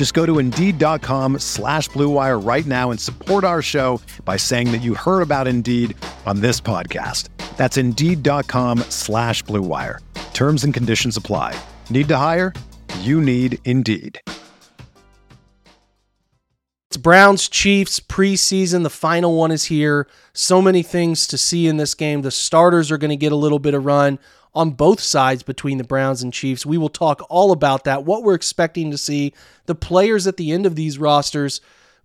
Just go to Indeed.com slash BlueWire right now and support our show by saying that you heard about Indeed on this podcast. That's Indeed.com slash BlueWire. Terms and conditions apply. Need to hire? You need Indeed. It's Browns Chiefs preseason. The final one is here. So many things to see in this game. The starters are going to get a little bit of run on both sides between the Browns and Chiefs. We will talk all about that, what we're expecting to see, the players at the end of these rosters,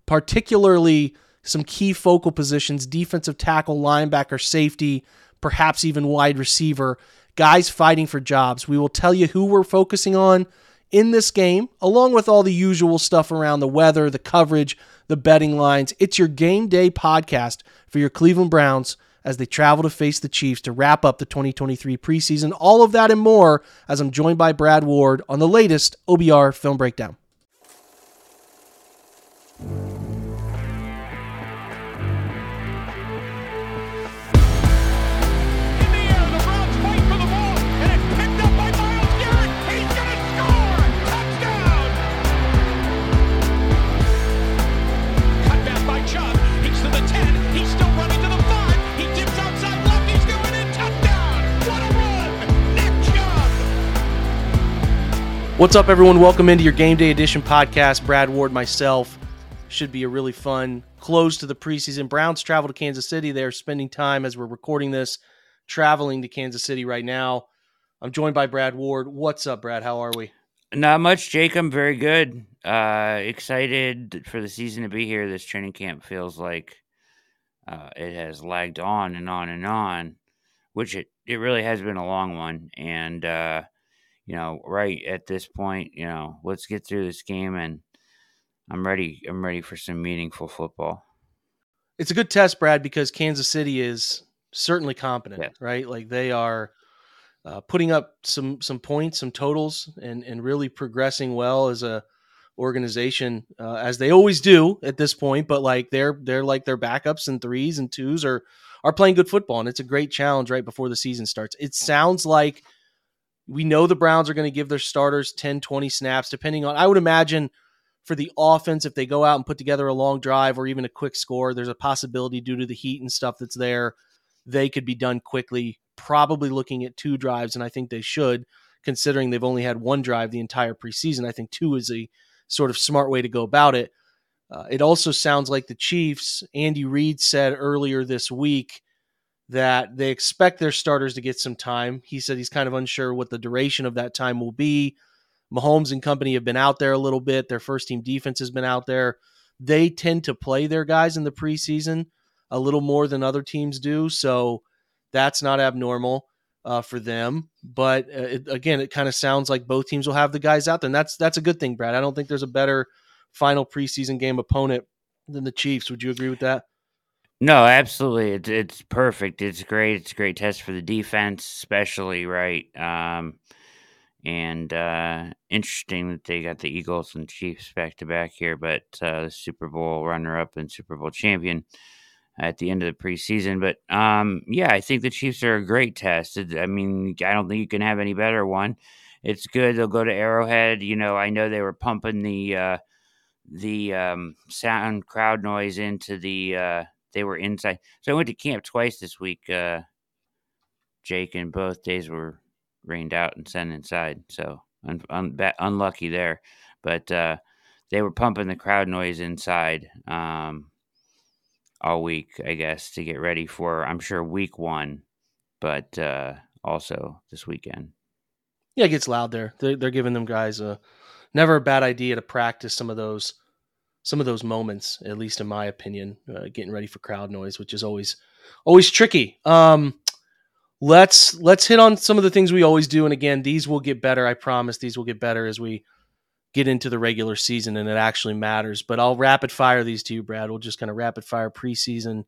particularly some key focal positions defensive tackle, linebacker, safety, perhaps even wide receiver, guys fighting for jobs. We will tell you who we're focusing on in this game, along with all the usual stuff around the weather, the coverage, the betting lines. It's your game day podcast for your Cleveland Browns as they travel to face the Chiefs to wrap up the 2023 preseason. All of that and more as I'm joined by Brad Ward on the latest OBR film breakdown. What's up, everyone? Welcome into your Game Day Edition podcast. Brad Ward, myself. Should be a really fun close to the preseason. Browns travel to Kansas City. They are spending time as we're recording this, traveling to Kansas City right now. I'm joined by Brad Ward. What's up, Brad? How are we? Not much, Jake. I'm very good. Uh, excited for the season to be here. This training camp feels like uh, it has lagged on and on and on, which it, it really has been a long one. And uh, you know, right at this point, you know, let's get through this game and I'm ready. I'm ready for some meaningful football. It's a good test, Brad, because Kansas City is certainly competent, yeah. right? Like they are uh, putting up some some points, some totals, and and really progressing well as a organization uh, as they always do at this point. But like they're they're like their backups and threes and twos are are playing good football, and it's a great challenge right before the season starts. It sounds like we know the Browns are going to give their starters 10, 20 snaps, depending on, I would imagine for the offense, if they go out and put together a long drive or even a quick score, there's a possibility due to the heat and stuff that's there, they could be done quickly, probably looking at two drives. And I think they should, considering they've only had one drive the entire preseason. I think two is a sort of smart way to go about it. Uh, it also sounds like the Chiefs, Andy Reid said earlier this week, that they expect their starters to get some time. He said he's kind of unsure what the duration of that time will be. Mahomes and company have been out there a little bit. Their first team defense has been out there. They tend to play their guys in the preseason a little more than other teams do. So that's not abnormal uh, for them. But uh, it, again, it kind of sounds like both teams will have the guys out there. And that's, that's a good thing, Brad. I don't think there's a better final preseason game opponent than the Chiefs. Would you agree with that? No, absolutely. It's it's perfect. It's great. It's a great test for the defense, especially right. Um, and uh, interesting that they got the Eagles and Chiefs back to back here, but uh, the Super Bowl runner up and Super Bowl champion at the end of the preseason. But um, yeah, I think the Chiefs are a great test. I mean, I don't think you can have any better one. It's good. They'll go to Arrowhead. You know, I know they were pumping the uh, the um, sound crowd noise into the uh, they were inside. So I went to camp twice this week, uh, Jake, and both days were rained out and sent inside. So un- un- unlucky there. But uh, they were pumping the crowd noise inside um, all week, I guess, to get ready for, I'm sure, week one. but uh, also this weekend. Yeah, it gets loud there. They're, they're giving them guys a never a bad idea to practice some of those some of those moments, at least in my opinion, uh, getting ready for crowd noise, which is always always tricky. Um, let's let's hit on some of the things we always do, and again, these will get better. I promise these will get better as we get into the regular season and it actually matters. But I'll rapid fire these to you, Brad. We'll just kind of rapid fire preseason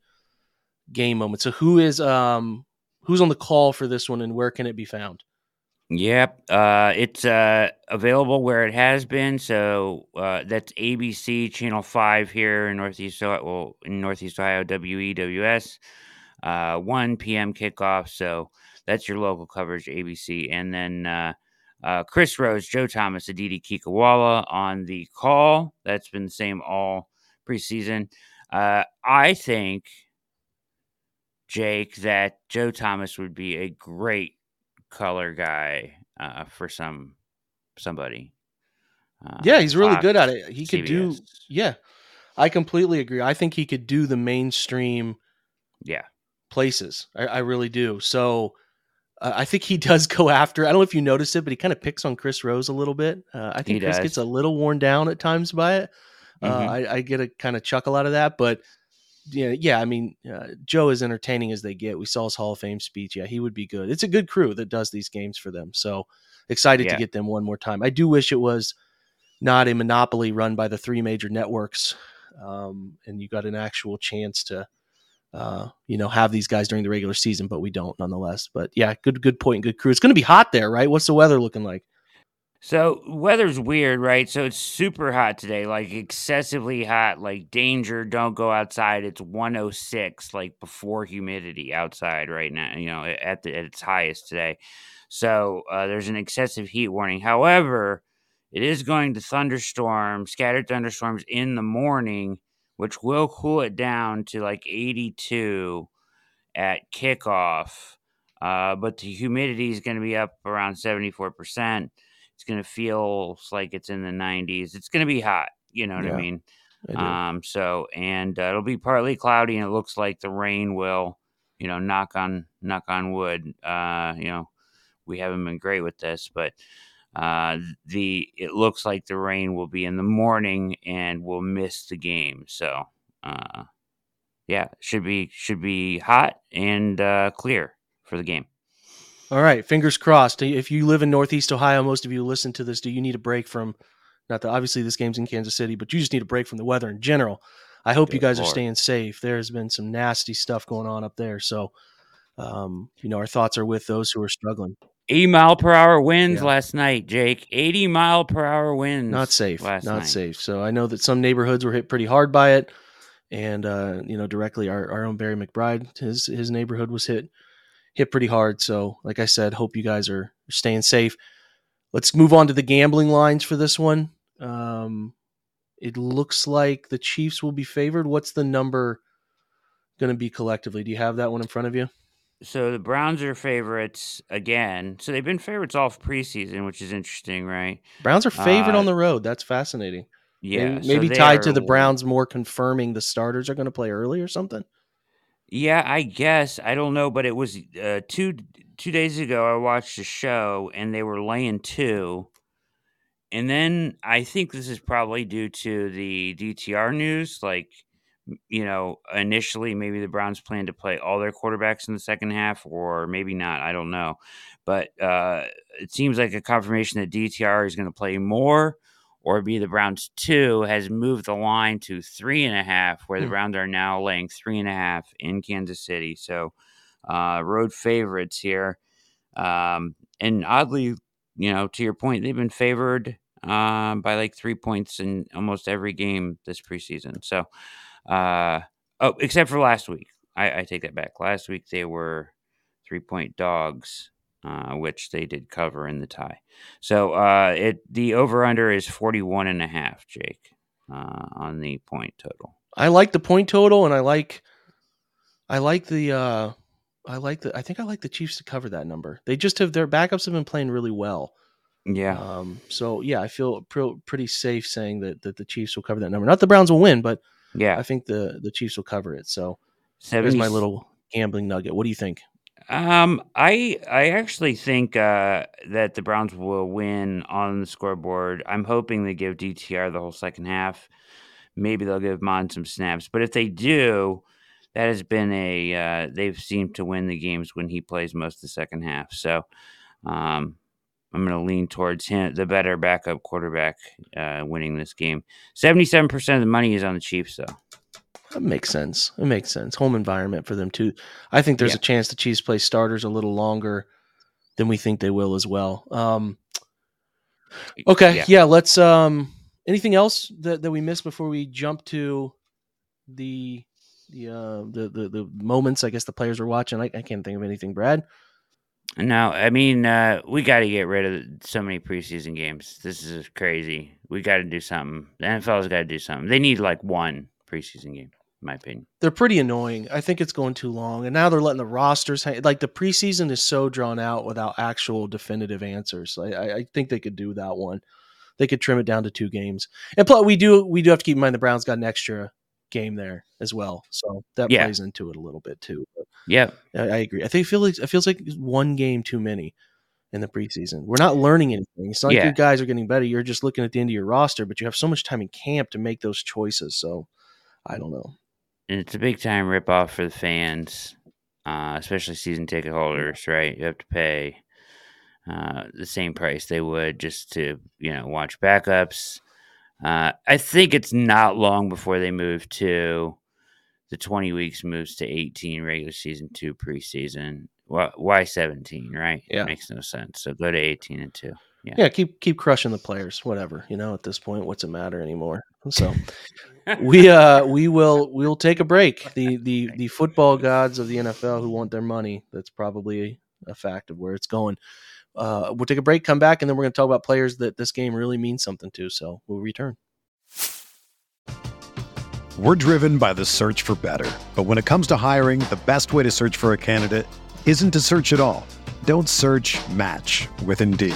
game moments. So who is um who's on the call for this one and where can it be found? Yep, uh, it's uh, available where it has been. So uh, that's ABC Channel Five here in Northeast Ohio, well, in Northeast Ohio, WEWS, uh, one p.m. kickoff. So that's your local coverage, ABC, and then uh, uh, Chris Rose, Joe Thomas, Aditi Kinkhabwala on the call. That's been the same all preseason. I think Jake that Joe Thomas would be a great color guy uh, for some somebody. Uh, yeah, he's really Fox, good at it. He could CBS. do. Yeah, I completely agree. I think he could do the mainstream. Yeah, places. I, I really do. So uh, I think he does go after. I don't know if you noticed it, but he kind of picks on Chris Rose a little bit. Uh, I think he Chris gets a little worn down at times by it. Uh, mm-hmm. I, I, get a kind of chuckle out of that, but yeah, yeah. I mean, uh, Joe is entertaining as they get. We saw his Hall of Fame speech. Yeah, he would be good. It's a good crew that does these games for them. So excited yeah. to get them one more time. I do wish it was not a monopoly run by the three major networks, um, and you got an actual chance to, uh, you know, have these guys during the regular season. But we don't, nonetheless. But yeah, good, good point. Good crew. It's going to be hot there, right? What's the weather looking like? So weather's weird, right? So it's super hot today, like excessively hot, like danger, don't go outside. It's 106 like before humidity outside right now, you know, at the at its highest today. So uh, there's an excessive heat warning. However, it is going to thunderstorm, scattered thunderstorms in the morning, which will cool it down to like 82 at kickoff. Uh, but the humidity is going to be up around 74%. It's going to feel like it's in the 90s. It's going to be hot. You know what yeah, I mean? I um, so, and uh, it'll be partly cloudy, and it looks like the rain will, you know, knock on knock on wood. Uh, you know, we haven't been great with this, but uh, the it looks like the rain will be in the morning and we'll miss the game. So, uh, yeah, should be should be hot and uh, clear for the game. All right, fingers crossed. If you live in Northeast Ohio, most of you listen to this. Do you need a break from? Not that obviously this game's in Kansas City, but you just need a break from the weather in general. I hope Good you guys Lord. are staying safe. There's been some nasty stuff going on up there, so um, you know our thoughts are with those who are struggling. 80 mile per hour winds yeah. last night, Jake. 80 mile per hour winds. Not safe. not night. safe. So I know that some neighborhoods were hit pretty hard by it, and uh, you know directly our, our own Barry McBride, his his neighborhood was hit hit pretty hard. So, like I said, hope you guys are staying safe. Let's move on to the gambling lines for this one. Um, it looks like the Chiefs will be favored. What's the number going to be collectively? Do you have that one in front of you? So the Browns are favorites again. So they've been favorites all preseason, which is interesting, right? Browns are favored uh, on the road. That's fascinating. Yeah, maybe, maybe so tied to the Browns more confirming the starters are going to play early or something. Yeah, I guess I don't know, but it was uh, two two days ago. I watched a show and they were laying two, and then I think this is probably due to the DTR news. Like, you know, initially maybe the Browns plan to play all their quarterbacks in the second half, or maybe not. I don't know, but uh, it seems like a confirmation that DTR is going to play more or be the Browns two has moved the line to three and a half, where the. Browns are now laying three and a half in Kansas City. So, uh, road favorites here. Um, and oddly, you know, to your point, they've been favored uh, by like three points in almost every game this preseason. So, uh, oh, except for last week. I, I take that back. Last week they were three point dogs uh, which they did cover in the tie. So uh, it the over under is 41 and a half, Jake, uh, on the point total. I like the point total, and I like I like the uh, I like the I think I like the Chiefs to cover that number. They just have their backups have been playing really well. Yeah. Um, so yeah, I feel pretty safe saying that that the Chiefs will cover that number. Not the Browns will win, but yeah, I think the the Chiefs will cover it. So 70, here's my little gambling nugget. What do you think? Um, I I actually think uh, that the Browns will win on the scoreboard. I'm hoping they give DTR the whole second half. Maybe they'll give Mond some snaps, but if they do, that has been a uh, they've seemed to win the games when he plays most of the second half. So um, I'm going to lean towards him, the better backup quarterback, uh, winning this game. Seventy-seven percent of the money is on the Chiefs, though. That makes sense. It makes sense. Home environment for them too. I think there's yeah. a chance the Chiefs play starters a little longer than we think they will as well. Um, okay, yeah. yeah. let's. Um, anything else that, that we missed before we jump to the the uh, the, the the moments? I guess the players are watching. I, I can't think of anything, Brad. No, I mean uh, we got to get rid of so many preseason games. This is crazy. We got to do something. The NFL's got to do something. They need like one preseason game my opinion. They're pretty annoying. I think it's going too long, and now they're letting the rosters hang. Like the preseason is so drawn out without actual definitive answers. I, I, I think they could do that one. They could trim it down to two games, and plus we do we do have to keep in mind the Browns got an extra game there as well, so that yeah. plays into it a little bit too. But yeah, I, I, agree. I think it feels like it feels like one game too many in the preseason. We're not learning anything. It's not yeah. like your guys are getting better. You're just looking at the end of your roster, but you have so much time in camp to make those choices. So I don't know and it's a big time rip off for the fans, uh, especially season ticket holders. Right, you have to pay uh, the same price they would just to you know watch backups. Uh, I think it's not long before they move to the 20 weeks moves to 18 regular season, two preseason. Why 17, right? Yeah. It makes no sense. So go to 18 and two. Yeah. yeah, keep keep crushing the players, whatever. You know, at this point, what's it matter anymore? So we uh we will we'll take a break. The the the football gods of the NFL who want their money. That's probably a fact of where it's going. Uh, we'll take a break, come back, and then we're going to talk about players that this game really means something to. So we'll return. We're driven by the search for better, but when it comes to hiring, the best way to search for a candidate isn't to search at all. Don't search. Match with Indeed.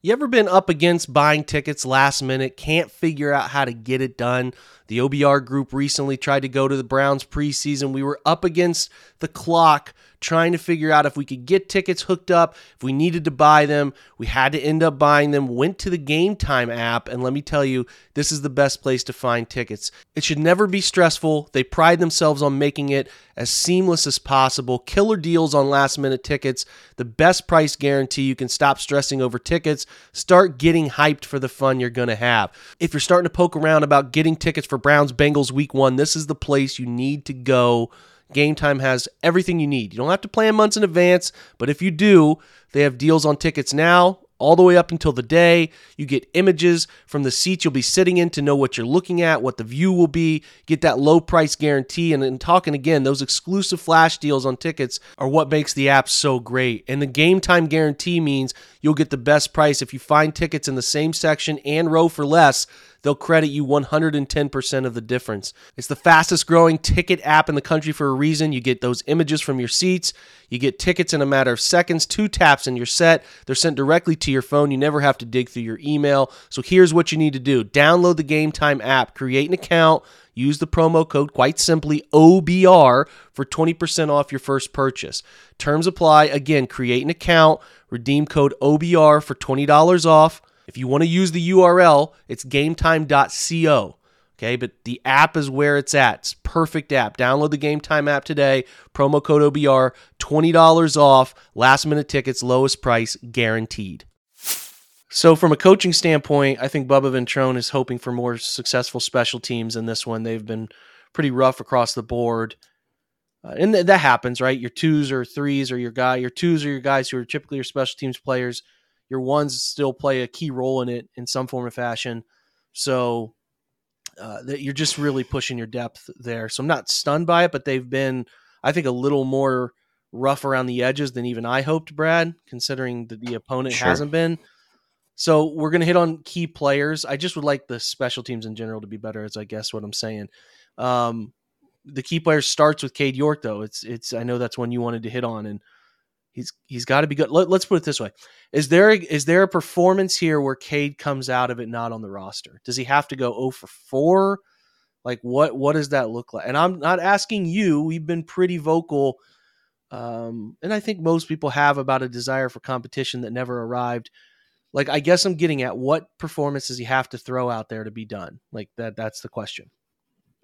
You ever been up against buying tickets last minute, can't figure out how to get it done? The OBR group recently tried to go to the Browns preseason. We were up against the clock trying to figure out if we could get tickets hooked up, if we needed to buy them. We had to end up buying them, went to the Game Time app, and let me tell you, this is the best place to find tickets. It should never be stressful. They pride themselves on making it as seamless as possible. Killer deals on last minute tickets, the best price guarantee. You can stop stressing over tickets, start getting hyped for the fun you're going to have. If you're starting to poke around about getting tickets for Browns Bengals week one, this is the place you need to go Game Time has everything you need. You don't have to plan months in advance, but if you do, they have deals on tickets now all the way up until the day. You get images from the seats you'll be sitting in to know what you're looking at, what the view will be, get that low price guarantee. And then talking again, those exclusive flash deals on tickets are what makes the app so great. And the game time guarantee means you'll get the best price if you find tickets in the same section and row for less they'll credit you 110% of the difference. It's the fastest growing ticket app in the country for a reason. You get those images from your seats, you get tickets in a matter of seconds, two taps, and you're set. They're sent directly to your phone. You never have to dig through your email. So here's what you need to do download the Game Time app, create an account. Use the promo code quite simply OBR for 20% off your first purchase. Terms apply. Again, create an account, redeem code OBR for $20 off. If you want to use the URL, it's gametime.co. Okay, but the app is where it's at. It's perfect app. Download the Game Time app today. Promo code OBR, $20 off. Last minute tickets, lowest price guaranteed. So, from a coaching standpoint, I think Bubba Ventrone is hoping for more successful special teams in this one. They've been pretty rough across the board. Uh, and th- that happens, right? Your twos or threes are your guy. Your twos are your guys who are typically your special teams players your ones still play a key role in it in some form or fashion. So uh, that you're just really pushing your depth there. So I'm not stunned by it, but they've been, I think, a little more rough around the edges than even I hoped, Brad, considering that the opponent sure. hasn't been. So we're going to hit on key players. I just would like the special teams in general to be better, as I guess what I'm saying. Um, the key player starts with Cade York, though. It's it's. I know that's one you wanted to hit on, and He's he's got to be good. Let, us put it this way: is there a, is there a performance here where Cade comes out of it not on the roster? Does he have to go 0 for four? Like what what does that look like? And I'm not asking you. We've been pretty vocal, um, and I think most people have about a desire for competition that never arrived. Like I guess I'm getting at what performance does he have to throw out there to be done? Like that that's the question,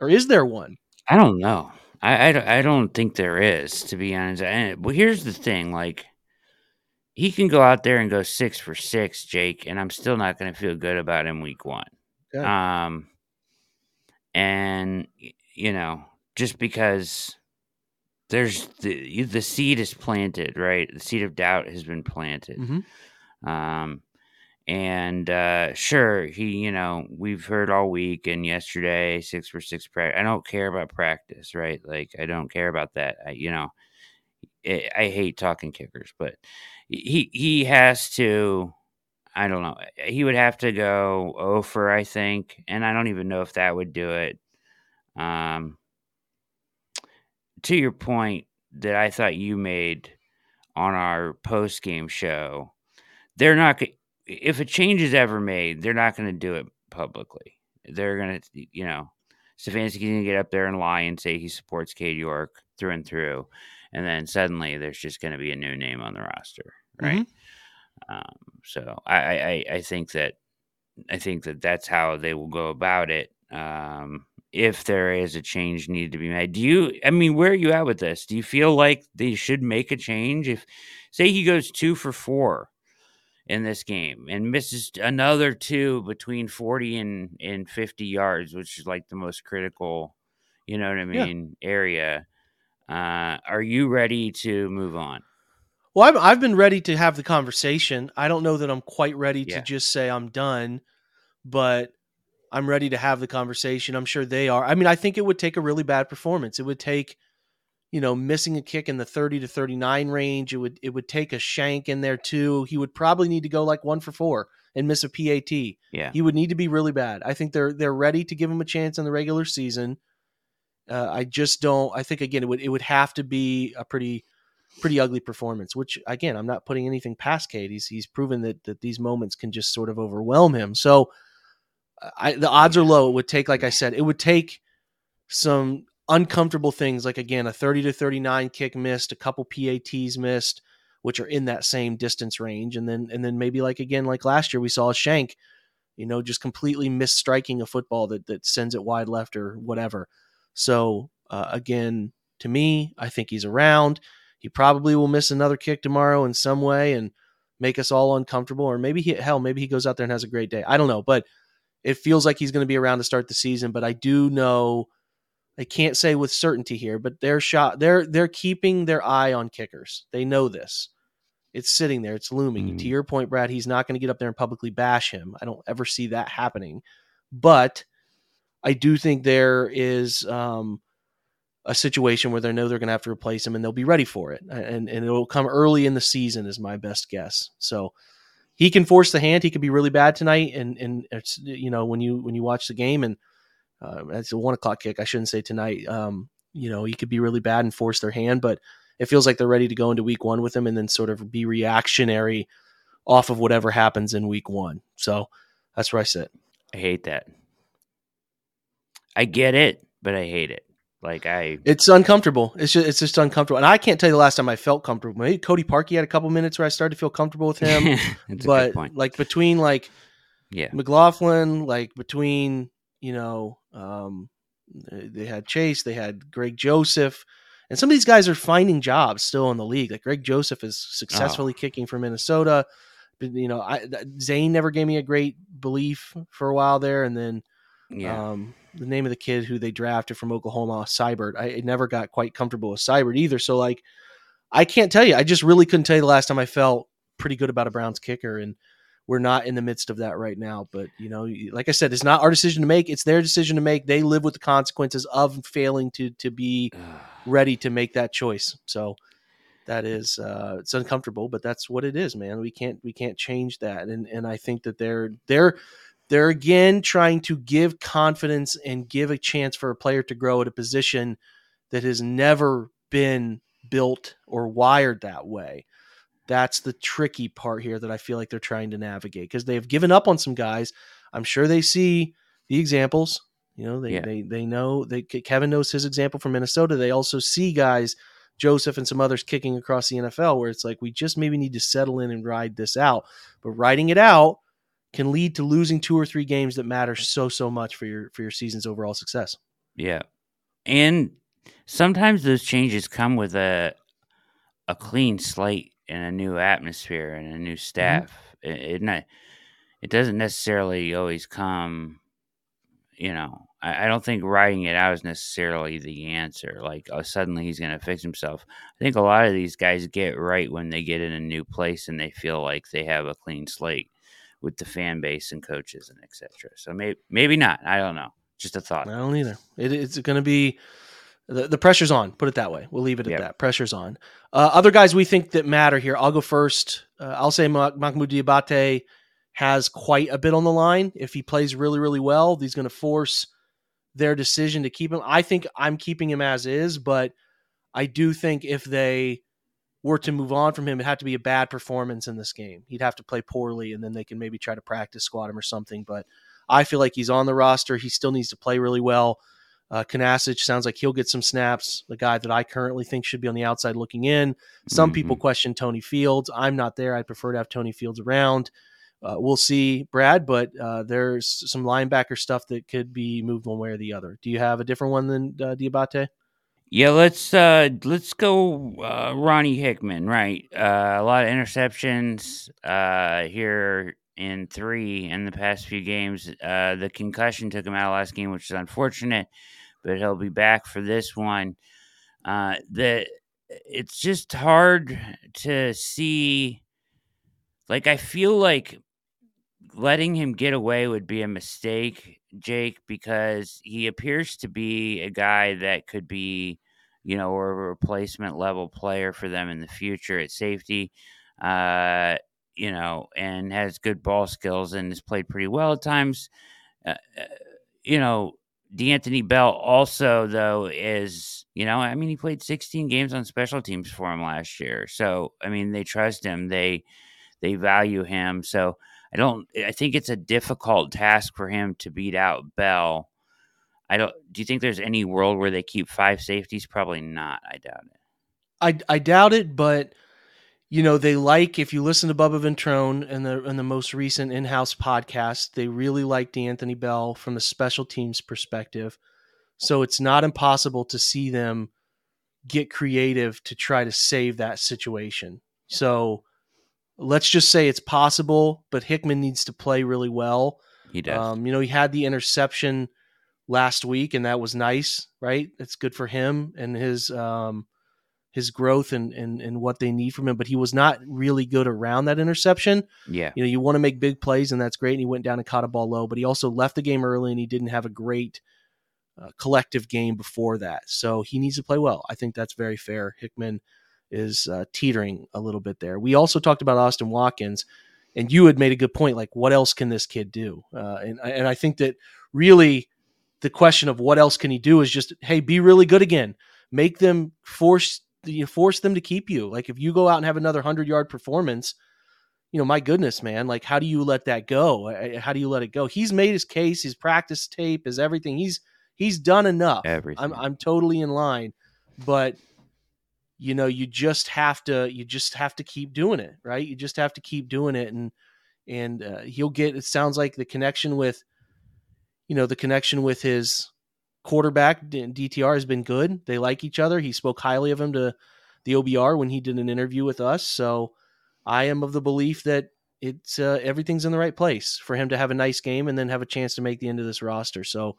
or is there one? I don't know. I, I, I don't think there is, to be honest. And, well, here's the thing like, he can go out there and go six for six, Jake, and I'm still not going to feel good about him week one. Um, and, you know, just because there's the, the seed is planted, right? The seed of doubt has been planted. Mm-hmm. Um, and uh, sure, he, you know, we've heard all week and yesterday six for six practice. I don't care about practice, right? Like I don't care about that. I, you know, it, I hate talking kickers, but he he has to. I don't know. He would have to go over, I think, and I don't even know if that would do it. Um, to your point that I thought you made on our post game show, they're not if a change is ever made, they're not going to do it publicly. They're going to, you know, Stefanski's going to get up there and lie and say he supports Cade York through and through, and then suddenly there's just going to be a new name on the roster, right? Mm-hmm. Um, so I, I, I think that I think that that's how they will go about it. Um, if there is a change needed to be made, do you? I mean, where are you at with this? Do you feel like they should make a change? If say he goes two for four in this game and misses another two between 40 and, and 50 yards, which is like the most critical, you know what I mean, yeah. area. Uh, are you ready to move on? Well, I've, I've been ready to have the conversation. I don't know that I'm quite ready yeah. to just say I'm done, but I'm ready to have the conversation. I'm sure they are. I mean, I think it would take a really bad performance. It would take you know, missing a kick in the 30 to 39 range. It would it would take a shank in there too. He would probably need to go like one for four and miss a PAT. Yeah. He would need to be really bad. I think they're they're ready to give him a chance in the regular season. Uh, I just don't I think again it would it would have to be a pretty pretty ugly performance, which again, I'm not putting anything past Cade. He's he's proven that that these moments can just sort of overwhelm him. So I, the odds are low. It would take, like I said, it would take some uncomfortable things like again a 30 to 39 kick missed a couple pats missed which are in that same distance range. And then and then maybe like again like last year we saw a shank you know just completely misstriking a football that that sends it wide left or whatever. So uh, again to me i think he's around. He probably will miss another kick tomorrow in some way and make us all uncomfortable or maybe he hell maybe he goes out there and has a great day. I don't know but it feels like he's going to be around to start the season. But i do know I can't say with certainty here, but they're shot. They're they're keeping their eye on kickers. They know this. It's sitting there. It's looming. Mm. To your point, Brad, he's not going to get up there and publicly bash him. I don't ever see that happening. But I do think there is um, a situation where they know they're going to have to replace him, and they'll be ready for it. And and it'll come early in the season, is my best guess. So he can force the hand. He could be really bad tonight. And and it's you know when you when you watch the game and uh, it's a one o'clock kick. I shouldn't say tonight. Um, you know, he could be really bad and force their hand, but it feels like they're ready to go into week one with him and then sort of be reactionary off of whatever happens in week one. So that's where I sit. I hate that. I get it, but I hate it. Like I, it's uncomfortable. It's just it's just uncomfortable, and I can't tell you the last time I felt comfortable. Maybe Cody Parkey had a couple minutes where I started to feel comfortable with him, but like between like yeah McLaughlin, like between you know um, they had Chase, they had Greg Joseph, and some of these guys are finding jobs still in the league. Like Greg Joseph is successfully oh. kicking for Minnesota. But, you know, I, Zane never gave me a great belief for a while there, and then yeah. Um, the name of the kid who they drafted from Oklahoma, Seibert. I never got quite comfortable with Seibert either. So like, I can't tell you. I just really couldn't tell you the last time I felt pretty good about a Browns kicker, and we're not in the midst of that right now. But you know, like I said, it's not our decision to make; it's their decision to make. They live with the consequences of failing to to be ready to make that choice. So that is uh, it's uncomfortable, but that's what it is, man. We can't we can't change that, and and I think that they're they're they're again trying to give confidence and give a chance for a player to grow at a position that has never been built or wired that way. That's the tricky part here that I feel like they're trying to navigate because they have given up on some guys. I'm sure they see the examples. You know, they yeah. they they know they Kevin knows his example from Minnesota. They also see guys, Joseph and some others kicking across the NFL where it's like we just maybe need to settle in and ride this out. But riding it out can lead to losing two or three games that matter so so much for your for your season's overall success. Yeah. And sometimes those changes come with a a clean slate and a new atmosphere and a new mm-hmm. staff. Mm-hmm. It, it not it doesn't necessarily always come you know I, I, don't think writing it out is necessarily the answer like oh, suddenly he's going to fix himself i think a lot of these guys get right when they get in a new place and they feel like they have a clean slate with the fan base and coaches and etc. So maybe maybe not. I don't know. Just a thought. I don't either. It, it's going to be the, the pressure's on. Put it that way. We'll leave it at yep. that. Pressure's on. Uh, other guys we think that matter here. I'll go first. Uh, I'll say Mohamoud Diabate has quite a bit on the line. If he plays really really well, he's going to force their decision to keep him. I think I'm keeping him as is, but I do think if they were to move on from him, it had to be a bad performance in this game. He'd have to play poorly, and then they can maybe try to practice squad him or something. But I feel like he's on the roster. He still needs to play really well. Uh, Kunaszyk sounds like he'll get some snaps. The guy that I currently think should be on the outside looking in. Some mm-hmm. people question Tony Fields. I'm not there. I'd prefer to have Tony Fields around. Uh, we'll see, Brad, but uh, there's some linebacker stuff that could be moved one way or the other. Do you have a different one than uh, Diabate? Yeah, let's uh let's go uh, Ronnie Hickman, right? Uh, a lot of interceptions uh here in 3 in the past few games. Uh the concussion took him out last game, which is unfortunate, but he'll be back for this one. Uh the it's just hard to see like I feel like letting him get away would be a mistake, Jake, because he appears to be a guy that could be, you know, or a replacement level player for them in the future at safety. Uh, you know, and has good ball skills and has played pretty well at times. Uh, uh you know, D'Anthony Bell also though is you know I mean he played 16 games on special teams for him last year, so I mean they trust him, they they value him, so I don't. I think it's a difficult task for him to beat out Bell. I don't. Do you think there's any world where they keep five safeties? Probably not. I doubt it. I I doubt it, but you know they like if you listen to Bubba Ventrone and the in the most recent in-house podcast, they really like D'Anthony Bell from the special teams perspective. So it's not impossible to see them get creative to try to save that situation. So let's just say it's possible, but Hickman needs to play really well. He does. Um, you know, he had the interception last week, and that was nice, right? It's good for him and his um, his growth and, and and what they need from him. But he was not really good around that interception. Yeah, you know, you want to make big plays, and that's great. And he went down and caught a ball low, but he also left the game early, and he didn't have a great uh, collective game before that. So he needs to play well. I think that's very fair. Hickman is uh, teetering a little bit there. We also talked about Austin Watkins, and you had made a good point. Like, what else can this kid do? Uh, and and I think that really the question of what else can he do is just hey, be really good again. Make them force you force them to keep you. Like if you go out and have another hundred yard performance, you know, my goodness, man, like how do you let that go? How do you let it go? He's made his case, his practice tape, his everything. He's he's done enough. Everything. I'm I'm totally in line, but you know, you just have to you just have to keep doing it, right? You just have to keep doing it, and and uh, he'll get. It sounds like the connection with, you know, the connection with his quarterback DTR has been good. They like each other. He spoke highly of him to the OBR when he did an interview with us. So I am of the belief that it's uh, everything's in the right place for him to have a nice game and then have a chance to make the end of this roster. So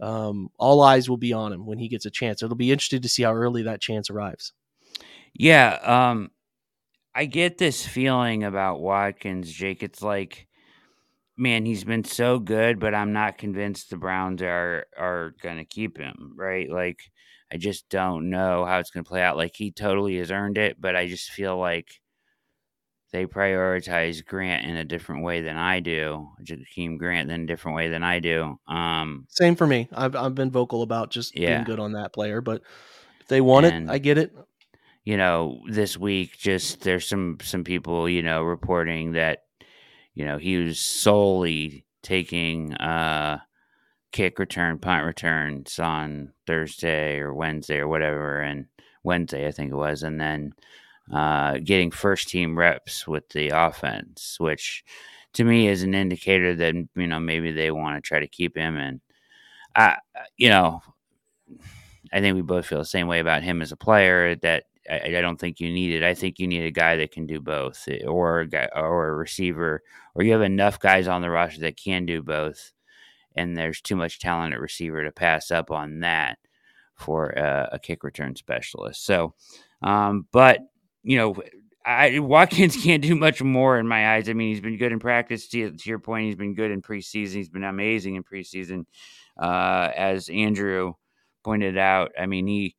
um, all eyes will be on him when he gets a chance. It'll be interesting to see how early that chance arrives. Yeah, um, I get this feeling about Watkins, Jake. It's like man, he's been so good, but I'm not convinced the Browns are are gonna keep him, right? Like I just don't know how it's gonna play out. Like he totally has earned it, but I just feel like they prioritize Grant in a different way than I do. Jakeem Grant in a different way than I do. Um, Same for me. I've I've been vocal about just yeah. being good on that player, but if they want and, it, I get it. You know, this week just there's some some people, you know, reporting that you know, he was solely taking uh, kick return, punt returns on Thursday or Wednesday or whatever, and Wednesday I think it was, and then uh, getting first team reps with the offense, which to me is an indicator that you know maybe they want to try to keep him. And I, you know, I think we both feel the same way about him as a player. That I, I, don't think you need it. I think you need a guy that can do both, eh, or a guy, or a receiver, or you have enough guys on the roster that can do both, and there's too much talent at receiver to pass up on that for a, a kick return specialist. So, um, but you know, I, Watkins can't do much more in my eyes. I mean, he's been good in practice. To, to your point, he's been good in preseason. He's been amazing in preseason, uh, as Andrew pointed out. I mean, he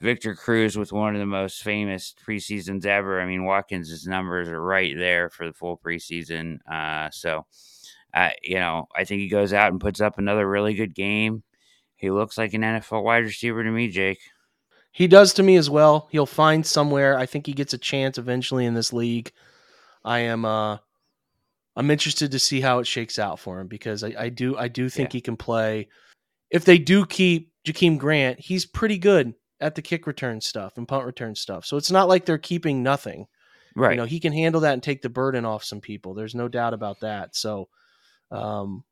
Victor Cruz with one of the most famous preseasons ever. I mean, Watkins' numbers are right there for the full preseason. Uh, so, uh, you know, I think he goes out and puts up another really good game. He looks like an NFL wide receiver to me, Jake. He does to me as well. He'll find somewhere. I think he gets a chance eventually in this league. I am uh I'm interested to see how it shakes out for him because I, I do I do think yeah. he can play. If they do keep Jakeem Grant, he's pretty good at the kick return stuff and punt return stuff. So it's not like they're keeping nothing. Right. You know, he can handle that and take the burden off some people. There's no doubt about that. So, um,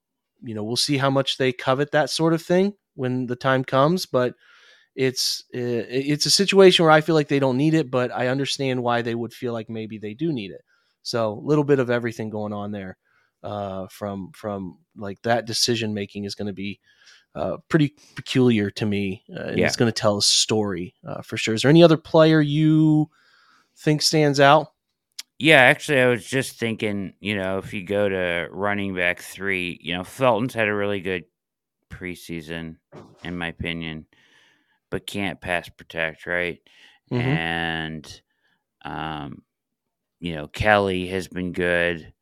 you know, we'll see how much they covet that sort of thing when the time comes. But it's it's a situation where I feel like they don't need it, but I understand why they would feel like maybe they do need it. So a little bit of everything going on there uh, from from like that decision making is going to be uh, pretty peculiar to me, uh, and yeah. it's going to tell a story uh, for sure. Is there any other player you think stands out? Yeah, actually, I was just thinking, you know, if you go to running back three, you know, Felton's had a really good preseason, in my opinion, but can't pass protect, right? Mm-hmm. And, um, you know, Kelly has been good,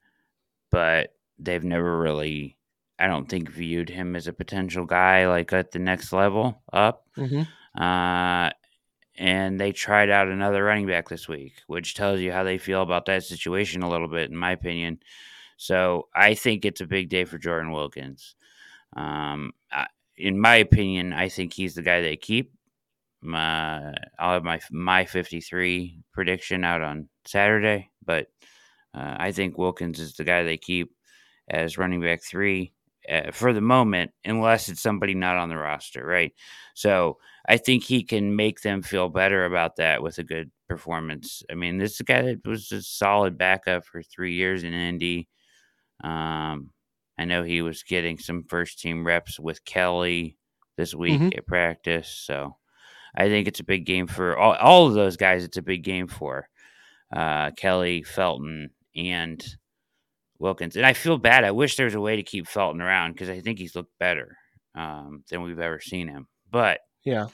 but they've never really I don't think viewed him as a potential guy like at the next level up. Mm-hmm. Uh, and they tried out another running back this week, which tells you how they feel about that situation a little bit, in my opinion. So I think it's a big day for Jordan Wilkins. Um, I, in my opinion, I think he's the guy they keep. Uh, I'll have my my 53 prediction out on Saturday, but uh, I think Wilkins is the guy they keep as running back three uh, for the moment, unless it's somebody not on the roster, right? So I think he can make them feel better about that with a good performance. I mean, this guy was a solid backup for three years in Indy. Um, I know he was getting some first team reps with Kelly this week mm-hmm. at practice. So I think it's a big game for all, all of those guys. It's a big game for uh, Kelly, Felton, and Wilkins. And I feel bad. I wish there was a way to keep Felton around because I think he's looked better um, than we've ever seen him. But yeah,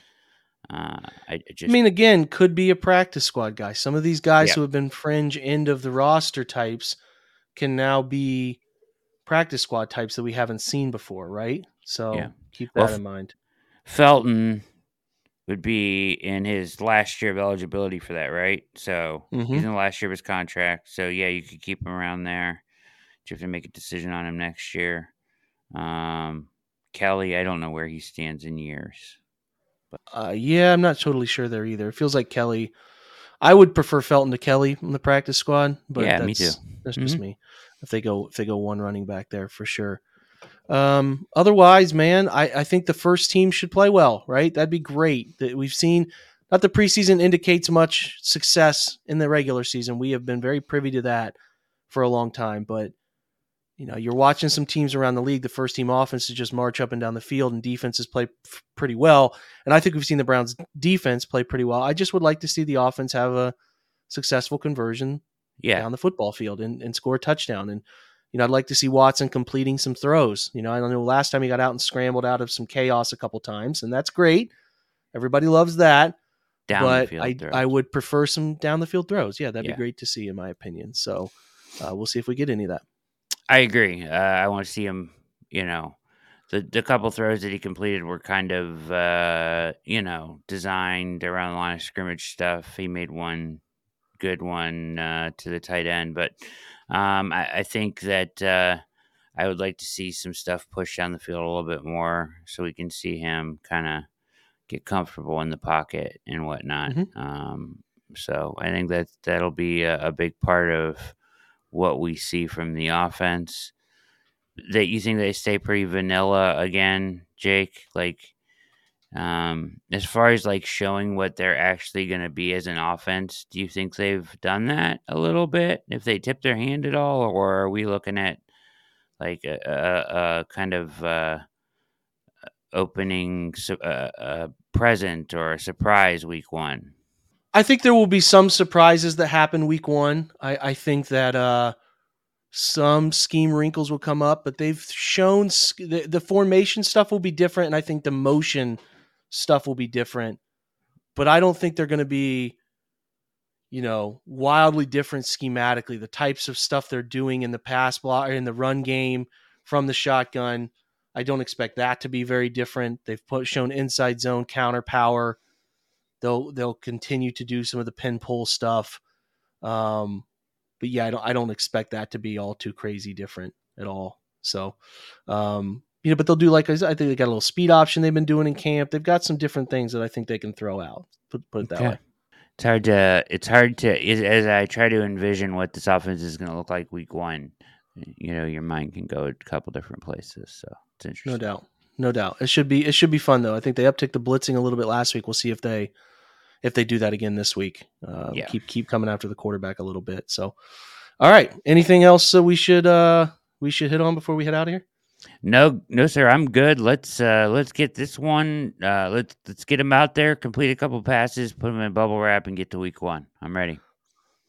uh, I, I, just, I mean, again, could be a practice squad guy. Some of these guys yeah. who have been fringe end of the roster types can now be practice squad types that we haven't seen before, right? So yeah. keep that well, in mind. Felton would be in his last year of eligibility for that, right? So mm-hmm. he's in the last year of his contract. So yeah, you could keep him around there. You have to make a decision on him next year. Um, Kelly, I don't know where he stands in years. But. Uh, yeah, I'm not totally sure there either. It feels like Kelly. I would prefer Felton to Kelly in the practice squad, but yeah, me too. That's mm-hmm. just me. If they go, if they go one running back there for sure. Um, otherwise, man, I, I think the first team should play well, right? That'd be great. That we've seen not the preseason indicates much success in the regular season. We have been very privy to that for a long time, but you know, you're watching some teams around the league. The first team offense to just march up and down the field, and defenses play f- pretty well. And I think we've seen the Browns' defense play pretty well. I just would like to see the offense have a successful conversion yeah. down the football field and, and score a touchdown. And you know, I'd like to see Watson completing some throws. You know, I know last time he got out and scrambled out of some chaos a couple times, and that's great. Everybody loves that. Down but I, throws. I would prefer some down the field throws. Yeah, that'd yeah. be great to see, in my opinion. So uh, we'll see if we get any of that. I agree. Uh, I want to see him. You know, the the couple throws that he completed were kind of uh, you know designed around the line of scrimmage stuff. He made one good one uh, to the tight end, but um, I, I, think that uh, I would like to see some stuff pushed down the field a little bit more, so we can see him kind of get comfortable in the pocket and whatnot. Mm-hmm. Um, so I think that that'll be a, a big part of what we see from the offense. That you think they stay pretty vanilla again, Jake? Like, um, as far as like showing what they're actually going to be as an offense, do you think they've done that a little bit? If they tip their hand at all, or are we looking at like a, a, a kind of uh, opening uh, a present or a surprise week one? I think there will be some surprises that happen week one. I, I think that uh, some scheme wrinkles will come up, but they've shown the, the, formation stuff will be different, and I think the motion stuff will be different. But I don't think they're going to be, you know, wildly different schematically. The types of stuff they're doing in the pass block or in the run game from the shotgun, I don't expect that to be very different. They've put, shown inside zone counter power They'll they'll continue to do some of the pin pull stuff. Um, but yeah, I don't I don't expect that to be all too crazy different at all. So, um, you know, but they'll do like I think they got a little speed option they've been doing in camp. They've got some different things that I think they can throw out. Put put it that okay. way. It's hard to it's hard to as I try to envision what this offense is going to look like week one. You know, your mind can go a couple different places. So it's interesting. No doubt, no doubt. It should be it should be fun though. I think they upticked the blitzing a little bit last week. We'll see if they if they do that again this week. Uh, yeah. Keep keep coming after the quarterback a little bit. So, all right. Anything else that we should uh, we should hit on before we head out of here? No, no, sir. I'm good. Let's uh, let's get this one. Uh, let's let's get him out there, complete a couple passes, put him in bubble wrap, and get to week one. I'm ready.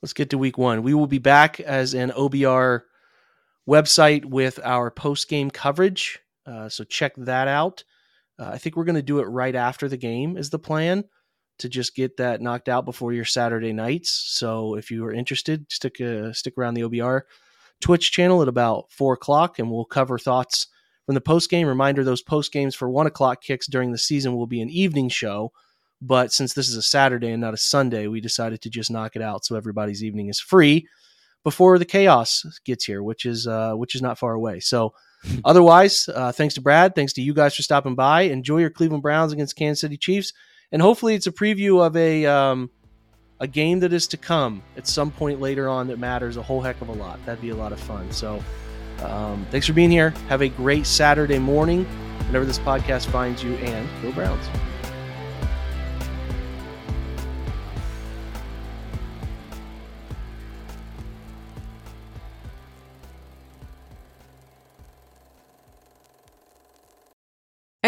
Let's get to week one. We will be back as an OBR website with our post game coverage. Uh, so check that out. Uh, I think we're going to do it right after the game. Is the plan? To just get that knocked out before your Saturday nights. So if you are interested, stick uh, stick around the OBR Twitch channel at about four o'clock, and we'll cover thoughts from the post game. Reminder: those post games for one o'clock kicks during the season will be an evening show. But since this is a Saturday and not a Sunday, we decided to just knock it out so everybody's evening is free before the chaos gets here, which is uh, which is not far away. So. Otherwise, uh, thanks to Brad. Thanks to you guys for stopping by. Enjoy your Cleveland Browns against Kansas City Chiefs and hopefully it's a preview of a um, a game that is to come at some point later on that matters a whole heck of a lot. That'd be a lot of fun. So, um, thanks for being here. Have a great Saturday morning, whenever this podcast finds you, and go Browns.